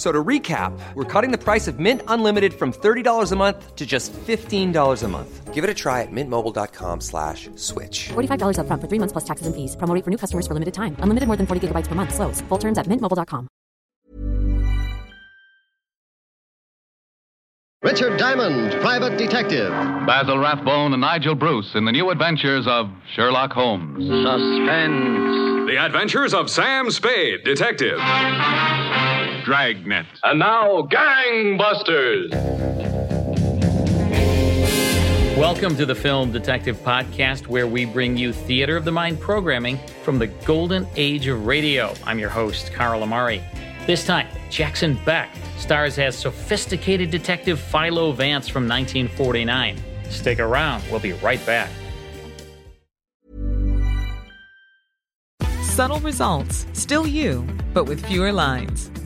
F- So to recap, we're cutting the price of Mint Unlimited from $30 a month to just $15 a month. Give it a try at mintmobile.com slash switch. $45 upfront for three months plus taxes and fees. Promo rate for new customers for limited time. Unlimited more than 40 gigabytes per month. Slows. Full terms at mintmobile.com. Richard Diamond, private detective. Basil Rathbone and Nigel Bruce in the new adventures of Sherlock Holmes. Suspense. The Adventures of Sam Spade, Detective. Dragnet. And now, Gangbusters. Welcome to the Film Detective Podcast, where we bring you theater of the mind programming from the golden age of radio. I'm your host, Carl Amari. This time, Jackson Beck stars as sophisticated detective Philo Vance from 1949. Stick around, we'll be right back. Subtle results, still you, but with fewer lines.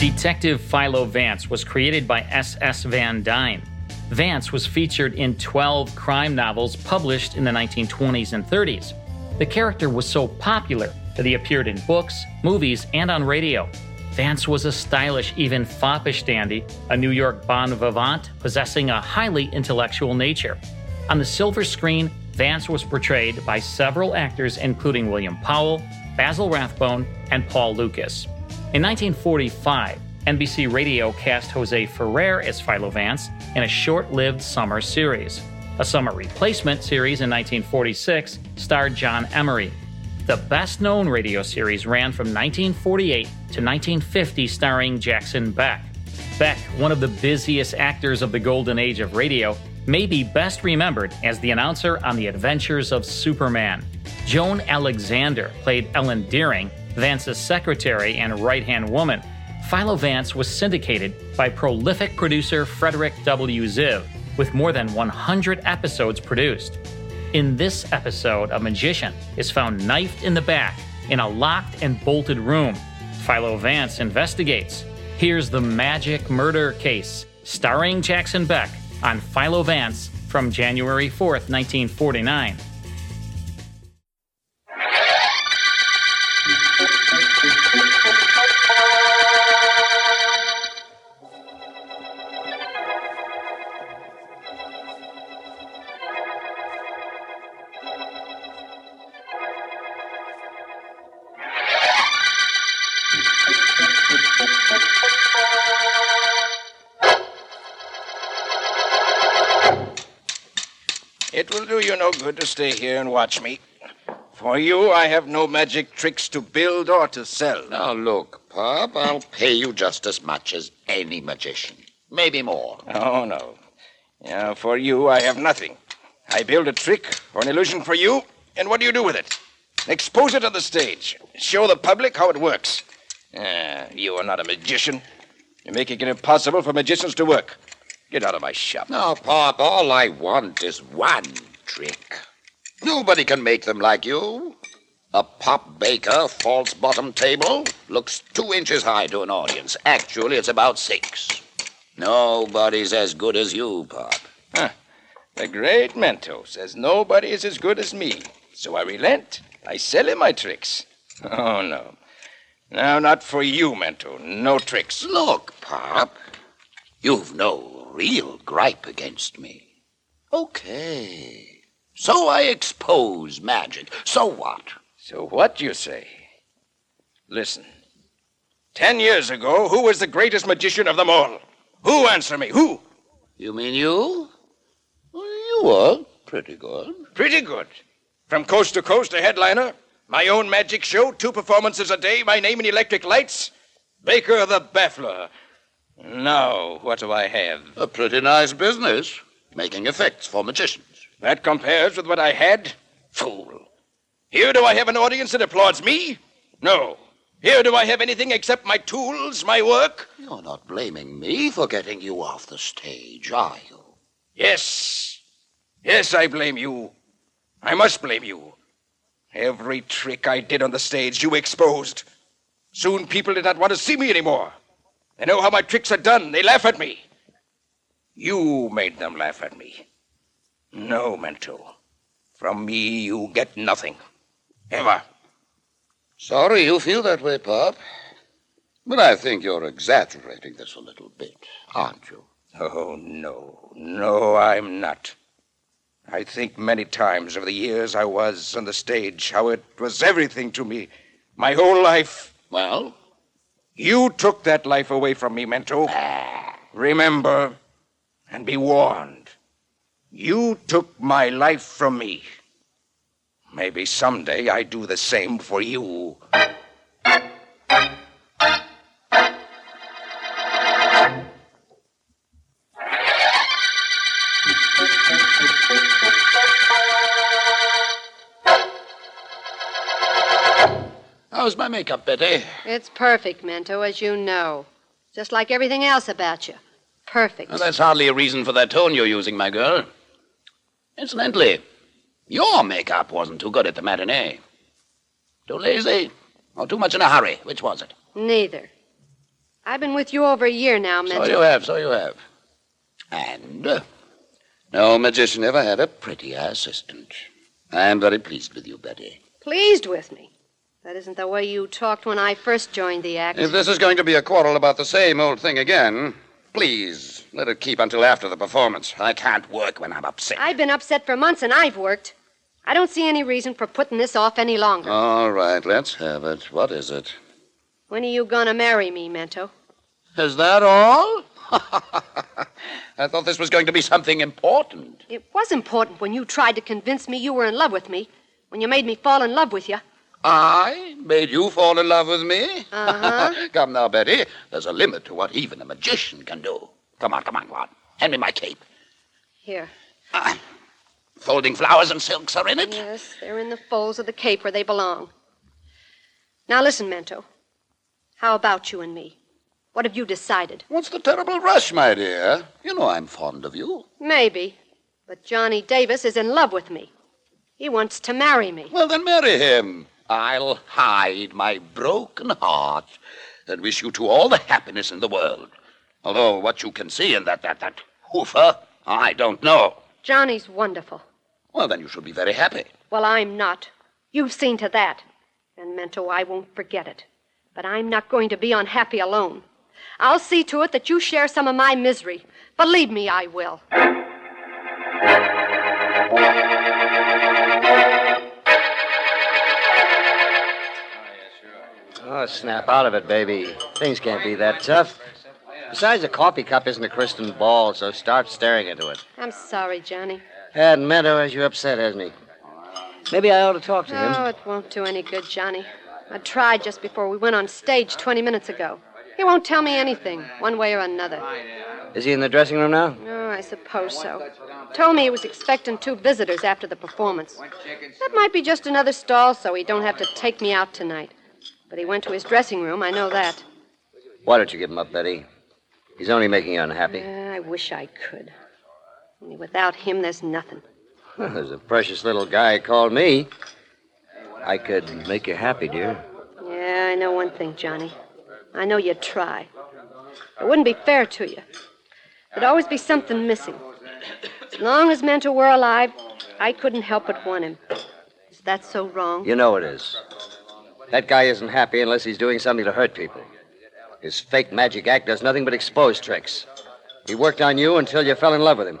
Detective Philo Vance was created by S.S. Van Dine. Vance was featured in 12 crime novels published in the 1920s and 30s. The character was so popular that he appeared in books, movies, and on radio. Vance was a stylish, even foppish dandy, a New York bon vivant possessing a highly intellectual nature. On the silver screen, Vance was portrayed by several actors, including William Powell, Basil Rathbone, and Paul Lukas. In 1945, NBC Radio cast Jose Ferrer as Philo Vance in a short lived summer series. A summer replacement series in 1946 starred John Emery. The best known radio series ran from 1948 to 1950, starring Jackson Beck. Beck, one of the busiest actors of the golden age of radio, may be best remembered as the announcer on The Adventures of Superman. Joan Alexander played Ellen Deering, Vance's secretary and right hand woman. Philo Vance was syndicated by prolific producer Frederick W. Ziv, with more than 100 episodes produced. In this episode, a magician is found knifed in the back in a locked and bolted room. Philo Vance investigates. Here's the magic murder case, starring Jackson Beck on Philo Vance from January 4th, 1949. It'll do you no good to stay here and watch me. For you, I have no magic tricks to build or to sell. Now, look, Pop, I'll pay you just as much as any magician. Maybe more. Oh, no. Yeah, for you, I have nothing. I build a trick or an illusion for you, and what do you do with it? Expose it on the stage. Show the public how it works. Ah, you are not a magician. You're making it impossible for magicians to work. Get out of my shop. Now, Pop, all I want is one trick. Nobody can make them like you. A Pop Baker false bottom table looks two inches high to an audience. Actually, it's about six. Nobody's as good as you, Pop. Huh. The great Mento says nobody is as good as me. So I relent. I sell him my tricks. Oh, no. No, not for you, Mento. No tricks. Look, Pop. You've no real gripe against me. Okay. So I expose magic. So what? So what, you say? Listen. Ten years ago, who was the greatest magician of them all? Who answer me? Who? You mean you? Well, you were pretty good. Pretty good. From coast to coast, a headliner. My own magic show, two performances a day, my name in electric lights. Baker the Baffler. Now, what do I have? A pretty nice business. Making effects for magicians. That compares with what I had? Fool. Here do I have an audience that applauds me? No. Here do I have anything except my tools, my work? You're not blaming me for getting you off the stage, are you? Yes. Yes, I blame you. I must blame you. Every trick I did on the stage, you exposed. Soon people did not want to see me anymore. They know how my tricks are done. They laugh at me. You made them laugh at me. No, Mento. From me, you get nothing. Ever. Sorry you feel that way, Pop. But I think you're exaggerating this a little bit, aren't you? Oh, no. No, I'm not. I think many times of the years I was on the stage, how it was everything to me. My whole life. Well? You took that life away from me, Mento. Ah. Remember and be warned. You took my life from me. Maybe someday I do the same for you. How's my makeup, Betty? It's perfect, Mento, as you know. Just like everything else about you. Perfect. Well, that's hardly a reason for that tone you're using, my girl. Incidentally, your makeup wasn't too good at the matinee. Too lazy or too much in a hurry? Which was it? Neither. I've been with you over a year now, Mento. So you have, so you have. And uh, no magician ever had a prettier assistant. I'm very pleased with you, Betty. Pleased with me? That isn't the way you talked when I first joined the act. If this is going to be a quarrel about the same old thing again, please let it keep until after the performance. I can't work when I'm upset. I've been upset for months and I've worked. I don't see any reason for putting this off any longer. All right, let's have it. What is it? When are you going to marry me, Mento? Is that all? I thought this was going to be something important. It was important when you tried to convince me you were in love with me, when you made me fall in love with you. I made you fall in love with me? Uh-huh. come now, Betty. There's a limit to what even a magician can do. Come on, come on, come on. Hand me my cape. Here. Uh, folding flowers and silks are in it? Yes, they're in the folds of the cape where they belong. Now listen, Mento. How about you and me? What have you decided? What's the terrible rush, my dear? You know I'm fond of you. Maybe. But Johnny Davis is in love with me. He wants to marry me. Well, then marry him. I'll hide my broken heart and wish you to all the happiness in the world. Although what you can see in that that that hoofer, I don't know. Johnny's wonderful. Well, then you should be very happy. Well, I'm not. You've seen to that. And, Mento, I won't forget it. But I'm not going to be unhappy alone. I'll see to it that you share some of my misery. Believe me, I will. Oh, snap out of it, baby. Things can't be that tough. Besides, a coffee cup isn't a crystal ball, so start staring into it. I'm sorry, Johnny. Had Mento has you upset, hasn't he? Maybe I ought to talk to him. Oh, it won't do any good, Johnny. I tried just before we went on stage 20 minutes ago. He won't tell me anything, one way or another. Is he in the dressing room now? Oh, I suppose so. Told me he was expecting two visitors after the performance. That might be just another stall so he don't have to take me out tonight. But he went to his dressing room, I know that. Why don't you give him up, Betty? He's only making you unhappy. Uh, I wish I could. Only without him, there's nothing. There's a precious little guy called me. I could make you happy, dear. Yeah, I know one thing, Johnny. I know you'd try. It wouldn't be fair to you. There'd always be something missing. As long as Mento were alive, I couldn't help but want him. Is that so wrong? You know it is. That guy isn't happy unless he's doing something to hurt people. His fake magic act does nothing but expose tricks. He worked on you until you fell in love with him,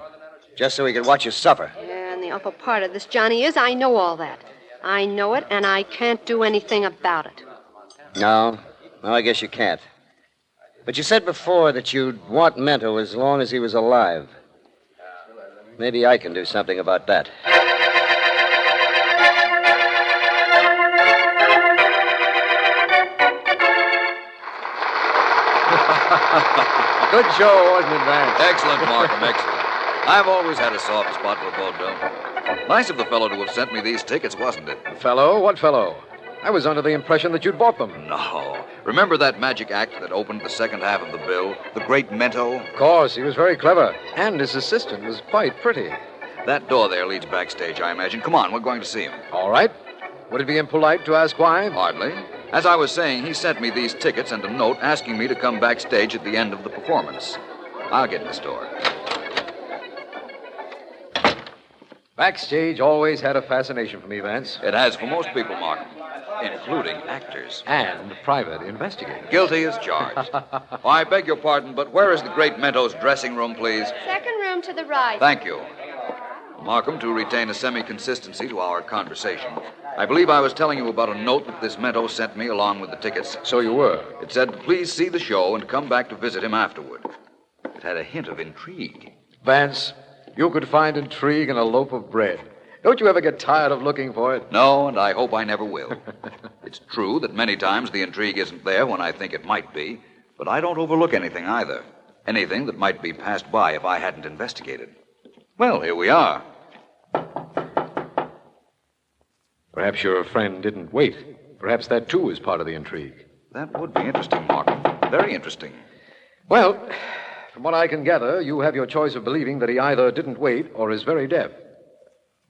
just so he could watch you suffer. Yeah, and the awful part of this, Johnny, is I know all that. I know it, and I can't do anything about it. No, no, I guess you can't. But you said before that you'd want Mento as long as he was alive. Maybe I can do something about that. Good show, wasn't it, Vance? Excellent, Markham, excellent. I've always had a soft spot for vaudeville. Nice of the fellow to have sent me these tickets, wasn't it? Fellow? What fellow? I was under the impression that you'd bought them. No. Remember that magic act that opened the second half of the bill? The great Mento? Of course, he was very clever. And his assistant was quite pretty. That door there leads backstage, I imagine. Come on, we're going to see him. All right. Would it be impolite to ask why? Hardly. As I was saying, he sent me these tickets and a note asking me to come backstage at the end of the performance. I'll get in this door. Backstage always had a fascination for me, Vance. It has for most people, Mark, including actors. And private investigators. Guilty as charged. oh, I beg your pardon, but where is the great Mento's dressing room, please? Second room to the right. Thank you. Markham, to retain a semi consistency to our conversation, I believe I was telling you about a note that this Mento sent me along with the tickets. So you were. It said, please see the show and come back to visit him afterward. It had a hint of intrigue. Vance, you could find intrigue in a loaf of bread. Don't you ever get tired of looking for it? No, and I hope I never will. it's true that many times the intrigue isn't there when I think it might be, but I don't overlook anything either. Anything that might be passed by if I hadn't investigated. Well, here we are. Perhaps your friend didn't wait. Perhaps that, too, is part of the intrigue. That would be interesting, Markham. Very interesting. Well, from what I can gather, you have your choice of believing that he either didn't wait or is very deaf.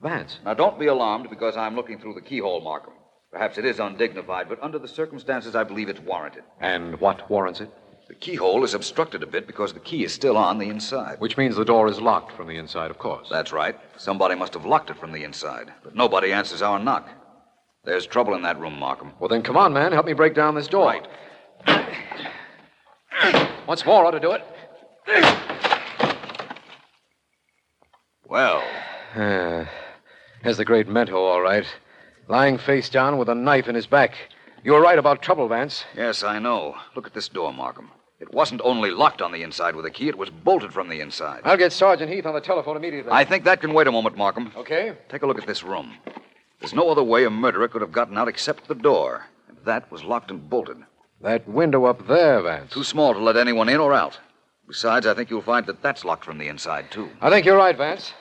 Vance. Now, don't be alarmed because I'm looking through the keyhole, Markham. Perhaps it is undignified, but under the circumstances, I believe it's warranted. And what warrants it? The keyhole is obstructed a bit because the key is still on the inside. Which means the door is locked from the inside, of course. That's right. Somebody must have locked it from the inside, but nobody answers our knock. There's trouble in that room, Markham. Well, then come on, man. Help me break down this door. Right. Once more ought to do it. Well. Uh, there's the great Mento, all right. Lying face down with a knife in his back. You were right about trouble, Vance. Yes, I know. Look at this door, Markham. It wasn't only locked on the inside with a key, it was bolted from the inside. I'll get Sergeant Heath on the telephone immediately. I think that can wait a moment, Markham. Okay. Take a look at this room. There's no other way a murderer could have gotten out except the door. And that was locked and bolted. That window up there, Vance. Too small to let anyone in or out. Besides, I think you'll find that that's locked from the inside, too. I think you're right, Vance.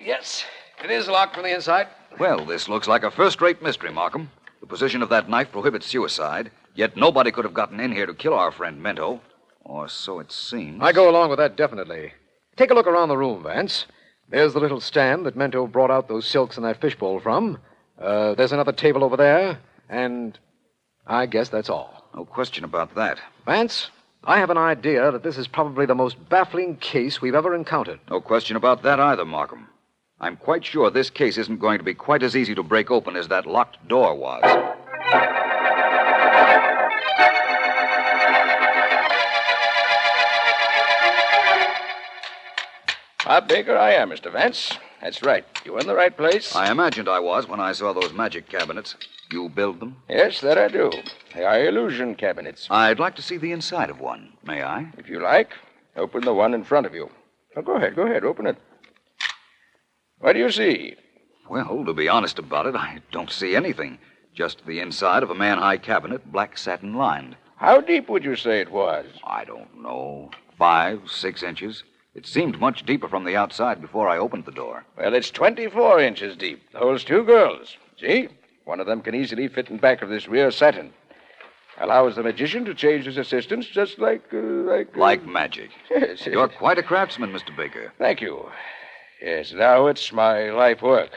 Yes, it is locked from the inside. Well, this looks like a first rate mystery, Markham. The position of that knife prohibits suicide, yet nobody could have gotten in here to kill our friend Mento. Or so it seems. I go along with that definitely. Take a look around the room, Vance. There's the little stand that Mento brought out those silks in that fishbowl from. Uh, there's another table over there, and I guess that's all. No question about that. Vance, I have an idea that this is probably the most baffling case we've ever encountered. No question about that either, Markham. I'm quite sure this case isn't going to be quite as easy to break open as that locked door was. Pop Baker, I uh, am, Mr. Vance. That's right. You in the right place? I imagined I was when I saw those magic cabinets. You build them? Yes, that I do. They are illusion cabinets. I'd like to see the inside of one. May I? If you like, open the one in front of you. Oh, go ahead, go ahead, open it. What do you see? Well, to be honest about it, I don't see anything. Just the inside of a man high cabinet, black satin lined. How deep would you say it was? I don't know. Five, six inches. It seemed much deeper from the outside before I opened the door. Well, it's 24 inches deep. Holds two girls. See? One of them can easily fit in back of this rear satin. Allows the magician to change his assistants just like, uh, like... Uh... Like magic. Yes. You're quite a craftsman, Mr. Baker. Thank you. Yes, now it's my life work.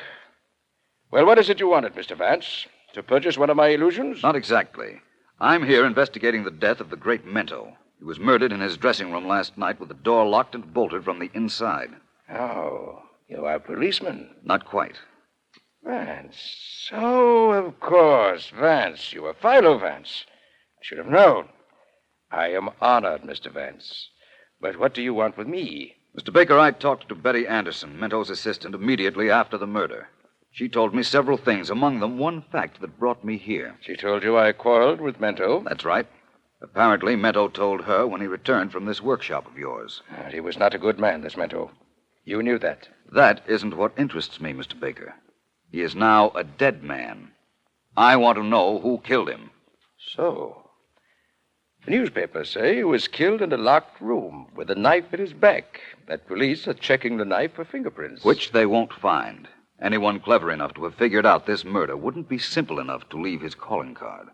Well, what is it you wanted, Mr. Vance? To purchase one of my illusions? Not exactly. I'm here investigating the death of the great Mento. He was murdered in his dressing room last night with the door locked and bolted from the inside. Oh, you are a policeman? Not quite. Vance. Oh, of course, Vance. You are Philo Vance. I should have known. I am honored, Mr. Vance. But what do you want with me? Mr. Baker, I talked to Betty Anderson, Mento's assistant, immediately after the murder. She told me several things, among them one fact that brought me here. She told you I quarreled with Mento? That's right. Apparently, Mento told her when he returned from this workshop of yours. But he was not a good man, this Mento. You knew that. That isn't what interests me, Mr. Baker. He is now a dead man. I want to know who killed him. So. The newspapers say he was killed in a locked room with a knife at his back. That police are checking the knife for fingerprints. Which they won't find. Anyone clever enough to have figured out this murder wouldn't be simple enough to leave his calling card.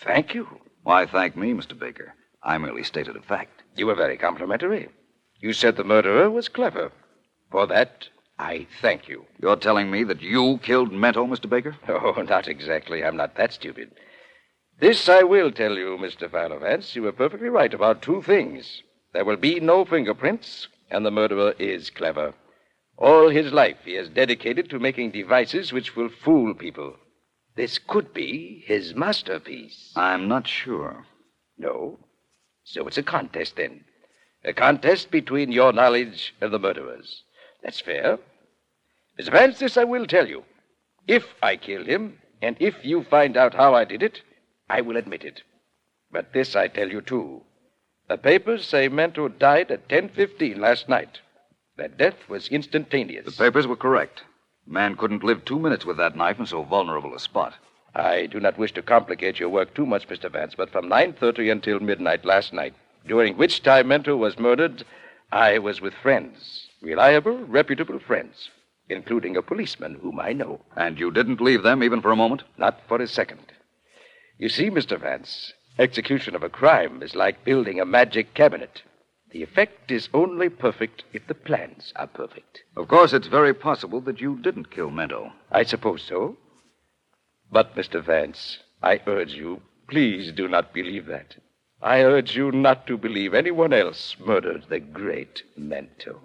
Thank you. Why thank me, Mr. Baker? I merely stated a fact. You were very complimentary. You said the murderer was clever. For that, I thank you. You're telling me that you killed Mento, Mr. Baker? Oh, not exactly. I'm not that stupid. This I will tell you, Mr. Philo Vance. You were perfectly right about two things. There will be no fingerprints, and the murderer is clever. All his life he has dedicated to making devices which will fool people. This could be his masterpiece. I'm not sure. No? So it's a contest, then. A contest between your knowledge and the murderer's. That's fair. Mr. Vance, this I will tell you. If I kill him, and if you find out how I did it, I will admit it. But this I tell you, too. The papers say Mento died at 10.15 last night. That death was instantaneous. The papers were correct. Man couldn't live two minutes with that knife in so vulnerable a spot. I do not wish to complicate your work too much, Mr. Vance, but from 9.30 until midnight last night, during which time Mento was murdered, I was with friends. Reliable, reputable friends, including a policeman whom I know. And you didn't leave them even for a moment? Not for a second. You see, Mr. Vance, execution of a crime is like building a magic cabinet. The effect is only perfect if the plans are perfect. Of course, it's very possible that you didn't kill Mento. I suppose so. But, Mr. Vance, I urge you, please do not believe that. I urge you not to believe anyone else murdered the great Mento.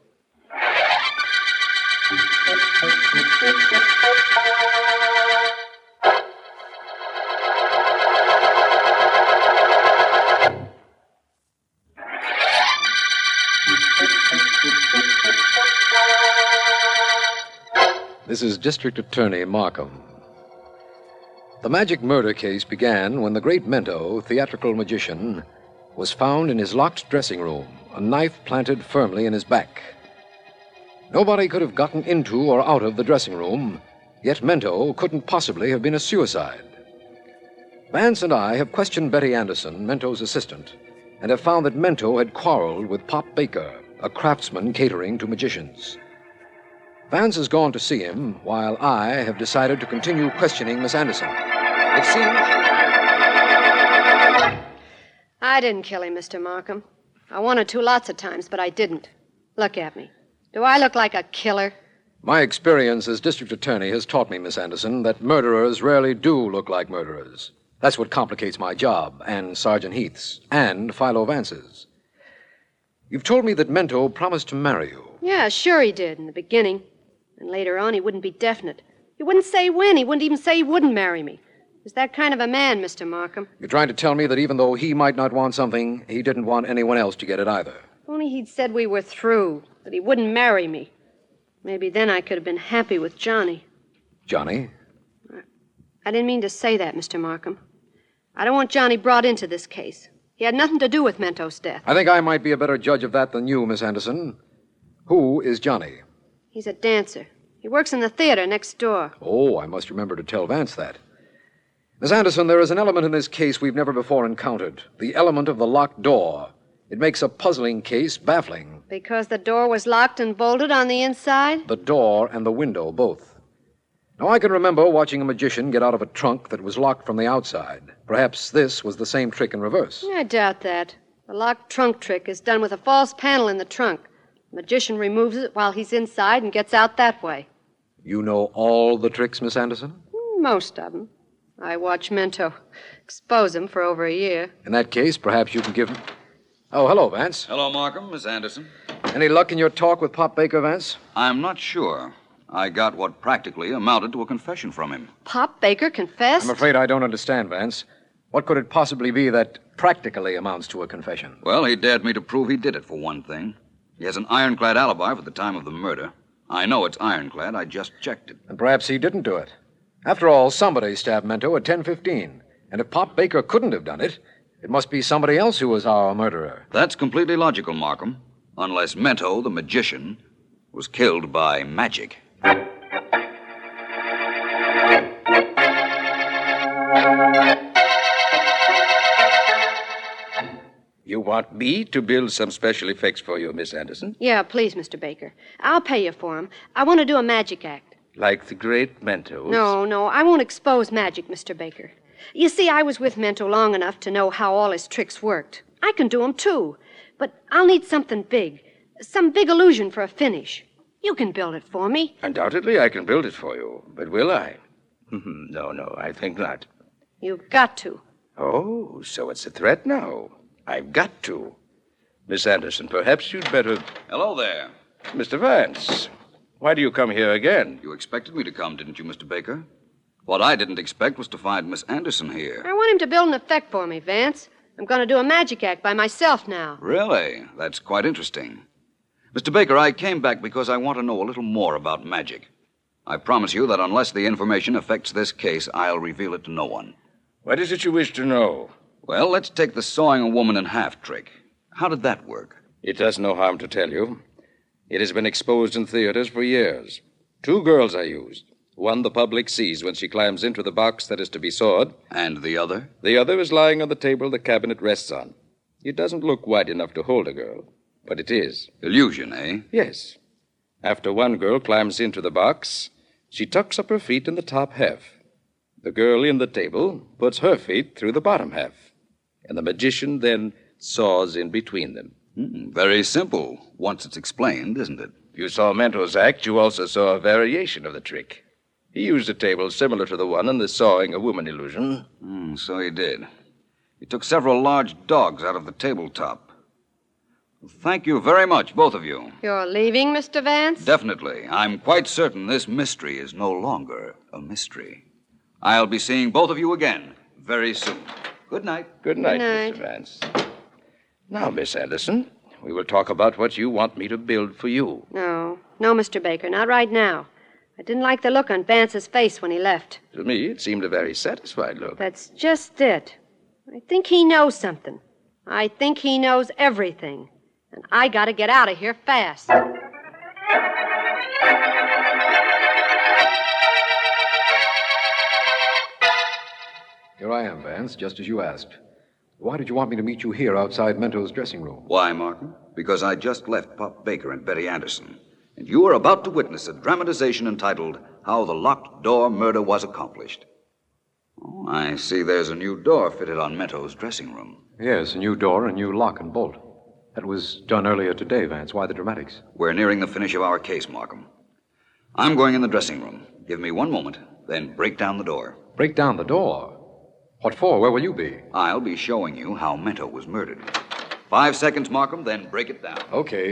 This is District Attorney Markham. The magic murder case began when the great Mento, theatrical magician, was found in his locked dressing room, a knife planted firmly in his back. Nobody could have gotten into or out of the dressing room, yet Mento couldn't possibly have been a suicide. Vance and I have questioned Betty Anderson, Mento's assistant, and have found that Mento had quarreled with Pop Baker, a craftsman catering to magicians. Vance has gone to see him, while I have decided to continue questioning Miss Anderson. It seems. I didn't kill him, Mr. Markham. I wanted to lots of times, but I didn't. Look at me. Do I look like a killer? My experience as district attorney has taught me, Miss Anderson, that murderers rarely do look like murderers. That's what complicates my job, and Sergeant Heath's, and Philo Vance's. You've told me that Mento promised to marry you. Yeah, sure he did in the beginning. And later on, he wouldn't be definite. He wouldn't say when. He wouldn't even say he wouldn't marry me. He's that kind of a man, Mr. Markham. You're trying to tell me that even though he might not want something, he didn't want anyone else to get it either. If only he'd said we were through, that he wouldn't marry me. Maybe then I could have been happy with Johnny. Johnny? I didn't mean to say that, Mr. Markham. I don't want Johnny brought into this case. He had nothing to do with Mento's death. I think I might be a better judge of that than you, Miss Anderson. Who is Johnny? He's a dancer. He works in the theater next door. Oh, I must remember to tell Vance that. Miss Anderson, there is an element in this case we've never before encountered the element of the locked door. It makes a puzzling case baffling. Because the door was locked and bolted on the inside? The door and the window, both. Now, I can remember watching a magician get out of a trunk that was locked from the outside. Perhaps this was the same trick in reverse. I doubt that. The locked trunk trick is done with a false panel in the trunk. The magician removes it while he's inside and gets out that way. You know all the tricks, Miss Anderson? Most of them. I watch Mento expose them for over a year. In that case, perhaps you can give him. Oh, hello, Vance. Hello, Markham, Miss Anderson. Any luck in your talk with Pop Baker, Vance? I'm not sure. I got what practically amounted to a confession from him. Pop Baker confessed? I'm afraid I don't understand, Vance. What could it possibly be that practically amounts to a confession? Well, he dared me to prove he did it, for one thing. He has an ironclad alibi for the time of the murder. I know it's ironclad. I just checked it. And perhaps he didn't do it. After all, somebody stabbed Mento at 10:15. And if Pop Baker couldn't have done it, it must be somebody else who was our murderer. That's completely logical, Markham. Unless Mento, the magician, was killed by magic. Want me to build some special effects for you, Miss Anderson? Yeah, please, Mr. Baker. I'll pay you for 'em. I want to do a magic act. Like the great Mentos? No, no, I won't expose magic, Mr. Baker. You see, I was with Mento long enough to know how all his tricks worked. I can do 'em too, but I'll need something big, some big illusion for a finish. You can build it for me. Undoubtedly, I can build it for you. But will I? Hmm, no, no, I think not. You've got to. Oh, so it's a threat now. I've got to. Miss Anderson, perhaps you'd better. Hello there. Mr. Vance, why do you come here again? You expected me to come, didn't you, Mr. Baker? What I didn't expect was to find Miss Anderson here. I want him to build an effect for me, Vance. I'm going to do a magic act by myself now. Really? That's quite interesting. Mr. Baker, I came back because I want to know a little more about magic. I promise you that unless the information affects this case, I'll reveal it to no one. What is it you wish to know? Well, let's take the sawing a woman in half trick. How did that work? It does no harm to tell you. It has been exposed in theaters for years. Two girls are used. One the public sees when she climbs into the box that is to be sawed. And the other? The other is lying on the table the cabinet rests on. It doesn't look wide enough to hold a girl, but it is. Illusion, eh? Yes. After one girl climbs into the box, she tucks up her feet in the top half. The girl in the table puts her feet through the bottom half. And the magician then saws in between them. Mm, very simple, once it's explained, isn't it? You saw Mento's act, you also saw a variation of the trick. He used a table similar to the one in the sawing a woman illusion. Mm, so he did. He took several large dogs out of the tabletop. Thank you very much, both of you. You're leaving, Mr. Vance? Definitely. I'm quite certain this mystery is no longer a mystery. I'll be seeing both of you again very soon. Good night. Good night, Good night. Mr. Vance. Now, Miss Anderson, we will talk about what you want me to build for you. No, no, Mr. Baker, not right now. I didn't like the look on Vance's face when he left. To me, it seemed a very satisfied look. That's just it. I think he knows something. I think he knows everything. And I gotta get out of here fast. Here I am, Vance, just as you asked. Why did you want me to meet you here outside Mento's dressing room? Why, Martin? Because I just left Pop Baker and Betty Anderson. And you are about to witness a dramatization entitled How the Locked Door Murder Was Accomplished. Oh, I see there's a new door fitted on Mento's dressing room. Yes, a new door, a new lock and bolt. That was done earlier today, Vance. Why the dramatics? We're nearing the finish of our case, Markham. I'm going in the dressing room. Give me one moment, then break down the door. Break down the door? What for? Where will you be? I'll be showing you how Mento was murdered. Five seconds, Markham, then break it down. Okay.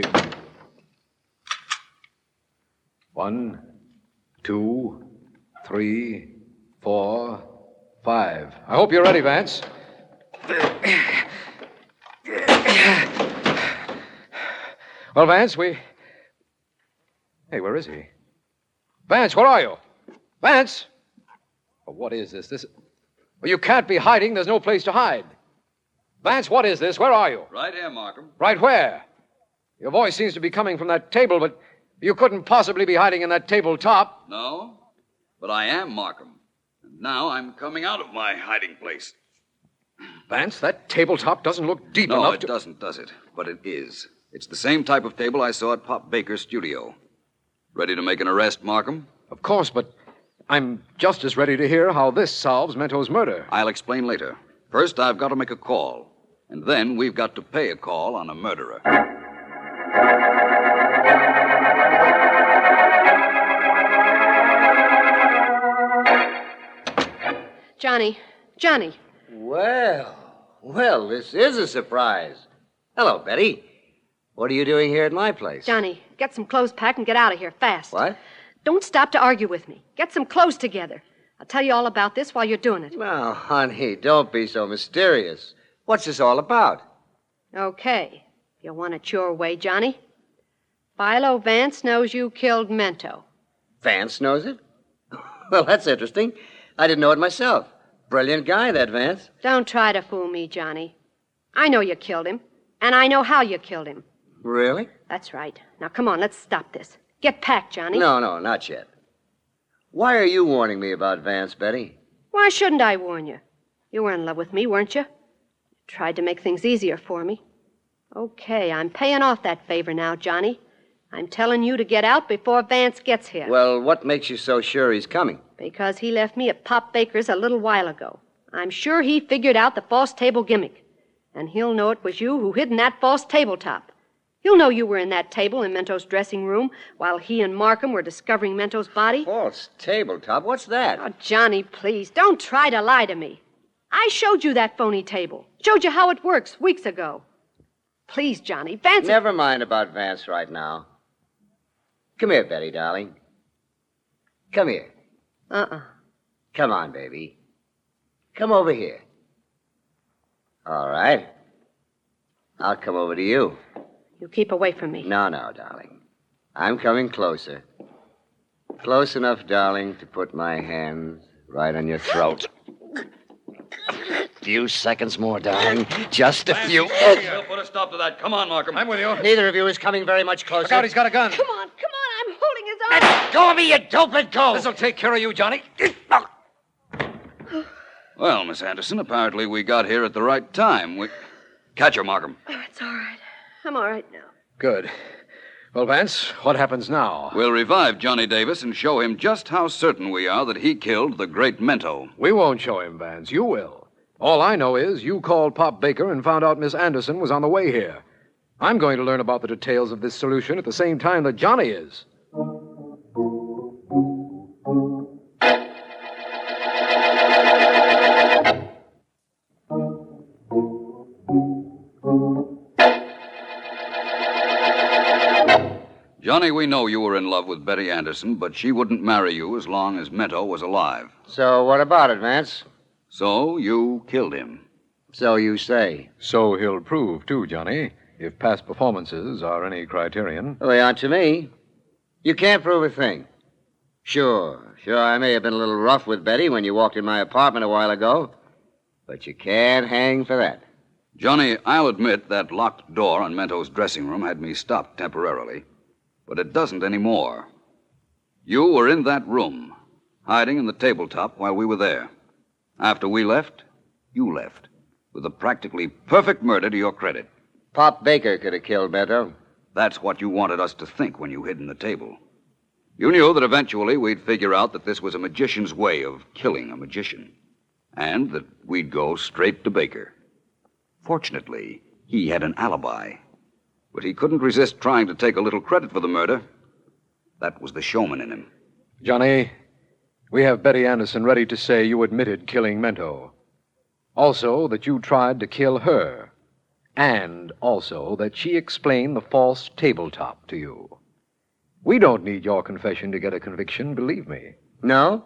One, two, three, four, five. I hope you're ready, Vance. Well, Vance, we. Hey, where is he? Vance, where are you? Vance! Oh, what is this? This. Well, you can't be hiding. There's no place to hide. Vance, what is this? Where are you? Right here, Markham. Right where? Your voice seems to be coming from that table, but You couldn't possibly be hiding in that tabletop. No, but I am Markham. And now I'm coming out of my hiding place. Vance, that tabletop doesn't look deep no, enough No, it to. doesn't, does it? But it is. It's the same type of table I saw at Pop Baker's studio. Ready to make an arrest, Markham? Of course, but I'm just as ready to hear how this solves Mento's murder. I'll explain later. First, I've got to make a call. And then we've got to pay a call on a murderer. Johnny, Johnny. Well, well, this is a surprise. Hello, Betty. What are you doing here at my place? Johnny, get some clothes packed and get out of here fast. What? Don't stop to argue with me. Get some clothes together. I'll tell you all about this while you're doing it. Now, honey, don't be so mysterious. What's this all about? Okay. You want it your way, Johnny. Philo Vance knows you killed Mento. Vance knows it? well, that's interesting. I didn't know it myself. Brilliant guy, that Vance. Don't try to fool me, Johnny. I know you killed him, and I know how you killed him. Really? That's right. Now, come on, let's stop this. Get packed, Johnny. No, no, not yet. Why are you warning me about Vance, Betty? Why shouldn't I warn you? You were in love with me, weren't you? You tried to make things easier for me. Okay, I'm paying off that favor now, Johnny. I'm telling you to get out before Vance gets here. Well, what makes you so sure he's coming? Because he left me at Pop Baker's a little while ago. I'm sure he figured out the false table gimmick. And he'll know it was you who hid in that false tabletop. He'll know you were in that table in Mento's dressing room while he and Markham were discovering Mento's body. False tabletop? What's that? Oh, Johnny, please, don't try to lie to me. I showed you that phony table. Showed you how it works weeks ago. Please, Johnny, Vance. Never mind about Vance right now. Come here, Betty, darling. Come here. Uh uh Come on, baby. Come over here. All right. I'll come over to you. You keep away from me. No, no, darling. I'm coming closer. Close enough, darling, to put my hands right on your throat. A Few seconds more, darling. Just a few. We'll put a stop to that. Come on, Markham. I'm with you. Neither of you is coming very much closer. Oh, Look out, he's got a gun. Come on, come on, I'm holding his arm. Let go of me, you dope and go. This'll take care of you, Johnny. Well, Miss Anderson, apparently we got here at the right time. We... Catch her, Markham. Oh, it's all right. I'm all right now. Good. Well, Vance, what happens now? We'll revive Johnny Davis and show him just how certain we are that he killed the great Mento. We won't show him, Vance. You will. All I know is you called Pop Baker and found out Miss Anderson was on the way here. I'm going to learn about the details of this solution at the same time that Johnny is. Johnny, we know you were in love with Betty Anderson, but she wouldn't marry you as long as Mento was alive. So, what about it, Vance? So you killed him. So you say. So he'll prove, too, Johnny, if past performances are any criterion. Well, they aren't to me. You can't prove a thing. Sure, sure, I may have been a little rough with Betty when you walked in my apartment a while ago, but you can't hang for that. Johnny, I'll admit that locked door on Mento's dressing room had me stopped temporarily, but it doesn't anymore. You were in that room, hiding in the tabletop while we were there. After we left, you left, with a practically perfect murder to your credit. Pop Baker could have killed Beto. That's what you wanted us to think when you hid in the table. You knew that eventually we'd figure out that this was a magician's way of killing a magician, and that we'd go straight to Baker. Fortunately, he had an alibi, but he couldn't resist trying to take a little credit for the murder. That was the showman in him. Johnny, we have Betty Anderson ready to say you admitted killing Mento. Also, that you tried to kill her. And also that she explained the false tabletop to you. We don't need your confession to get a conviction, believe me. No?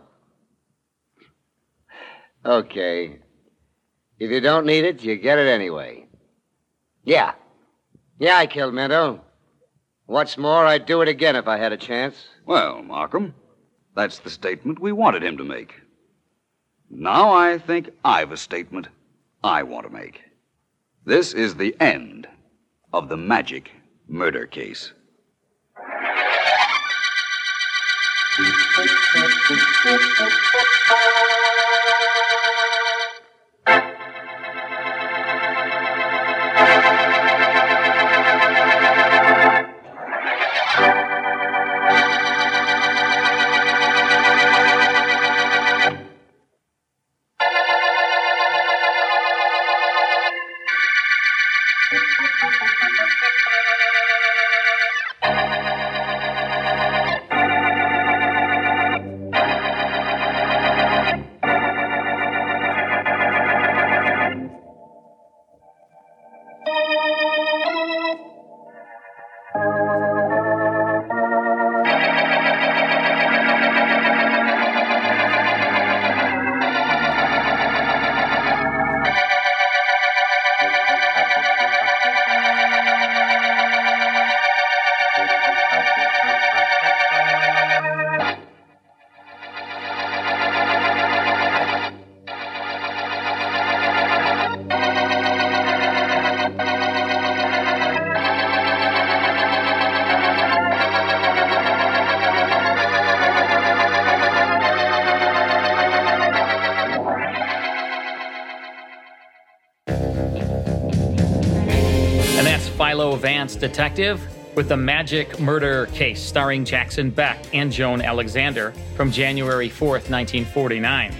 Okay. If you don't need it, you get it anyway. Yeah. Yeah, I killed Mento. What's more, I'd do it again if I had a chance. Well, Markham, that's the statement we wanted him to make. Now I think I've a statement I want to make. This is the end of the magic murder case. Detective with the Magic Murder Case starring Jackson Beck and Joan Alexander from January 4th, 1949.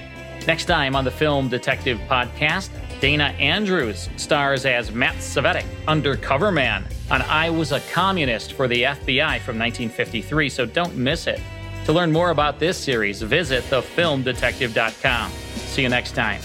Next time on the Film Detective Podcast, Dana Andrews stars as Matt Cvetic, undercover man, on I Was a Communist for the FBI from 1953, so don't miss it. To learn more about this series, visit thefilmdetective.com. See you next time.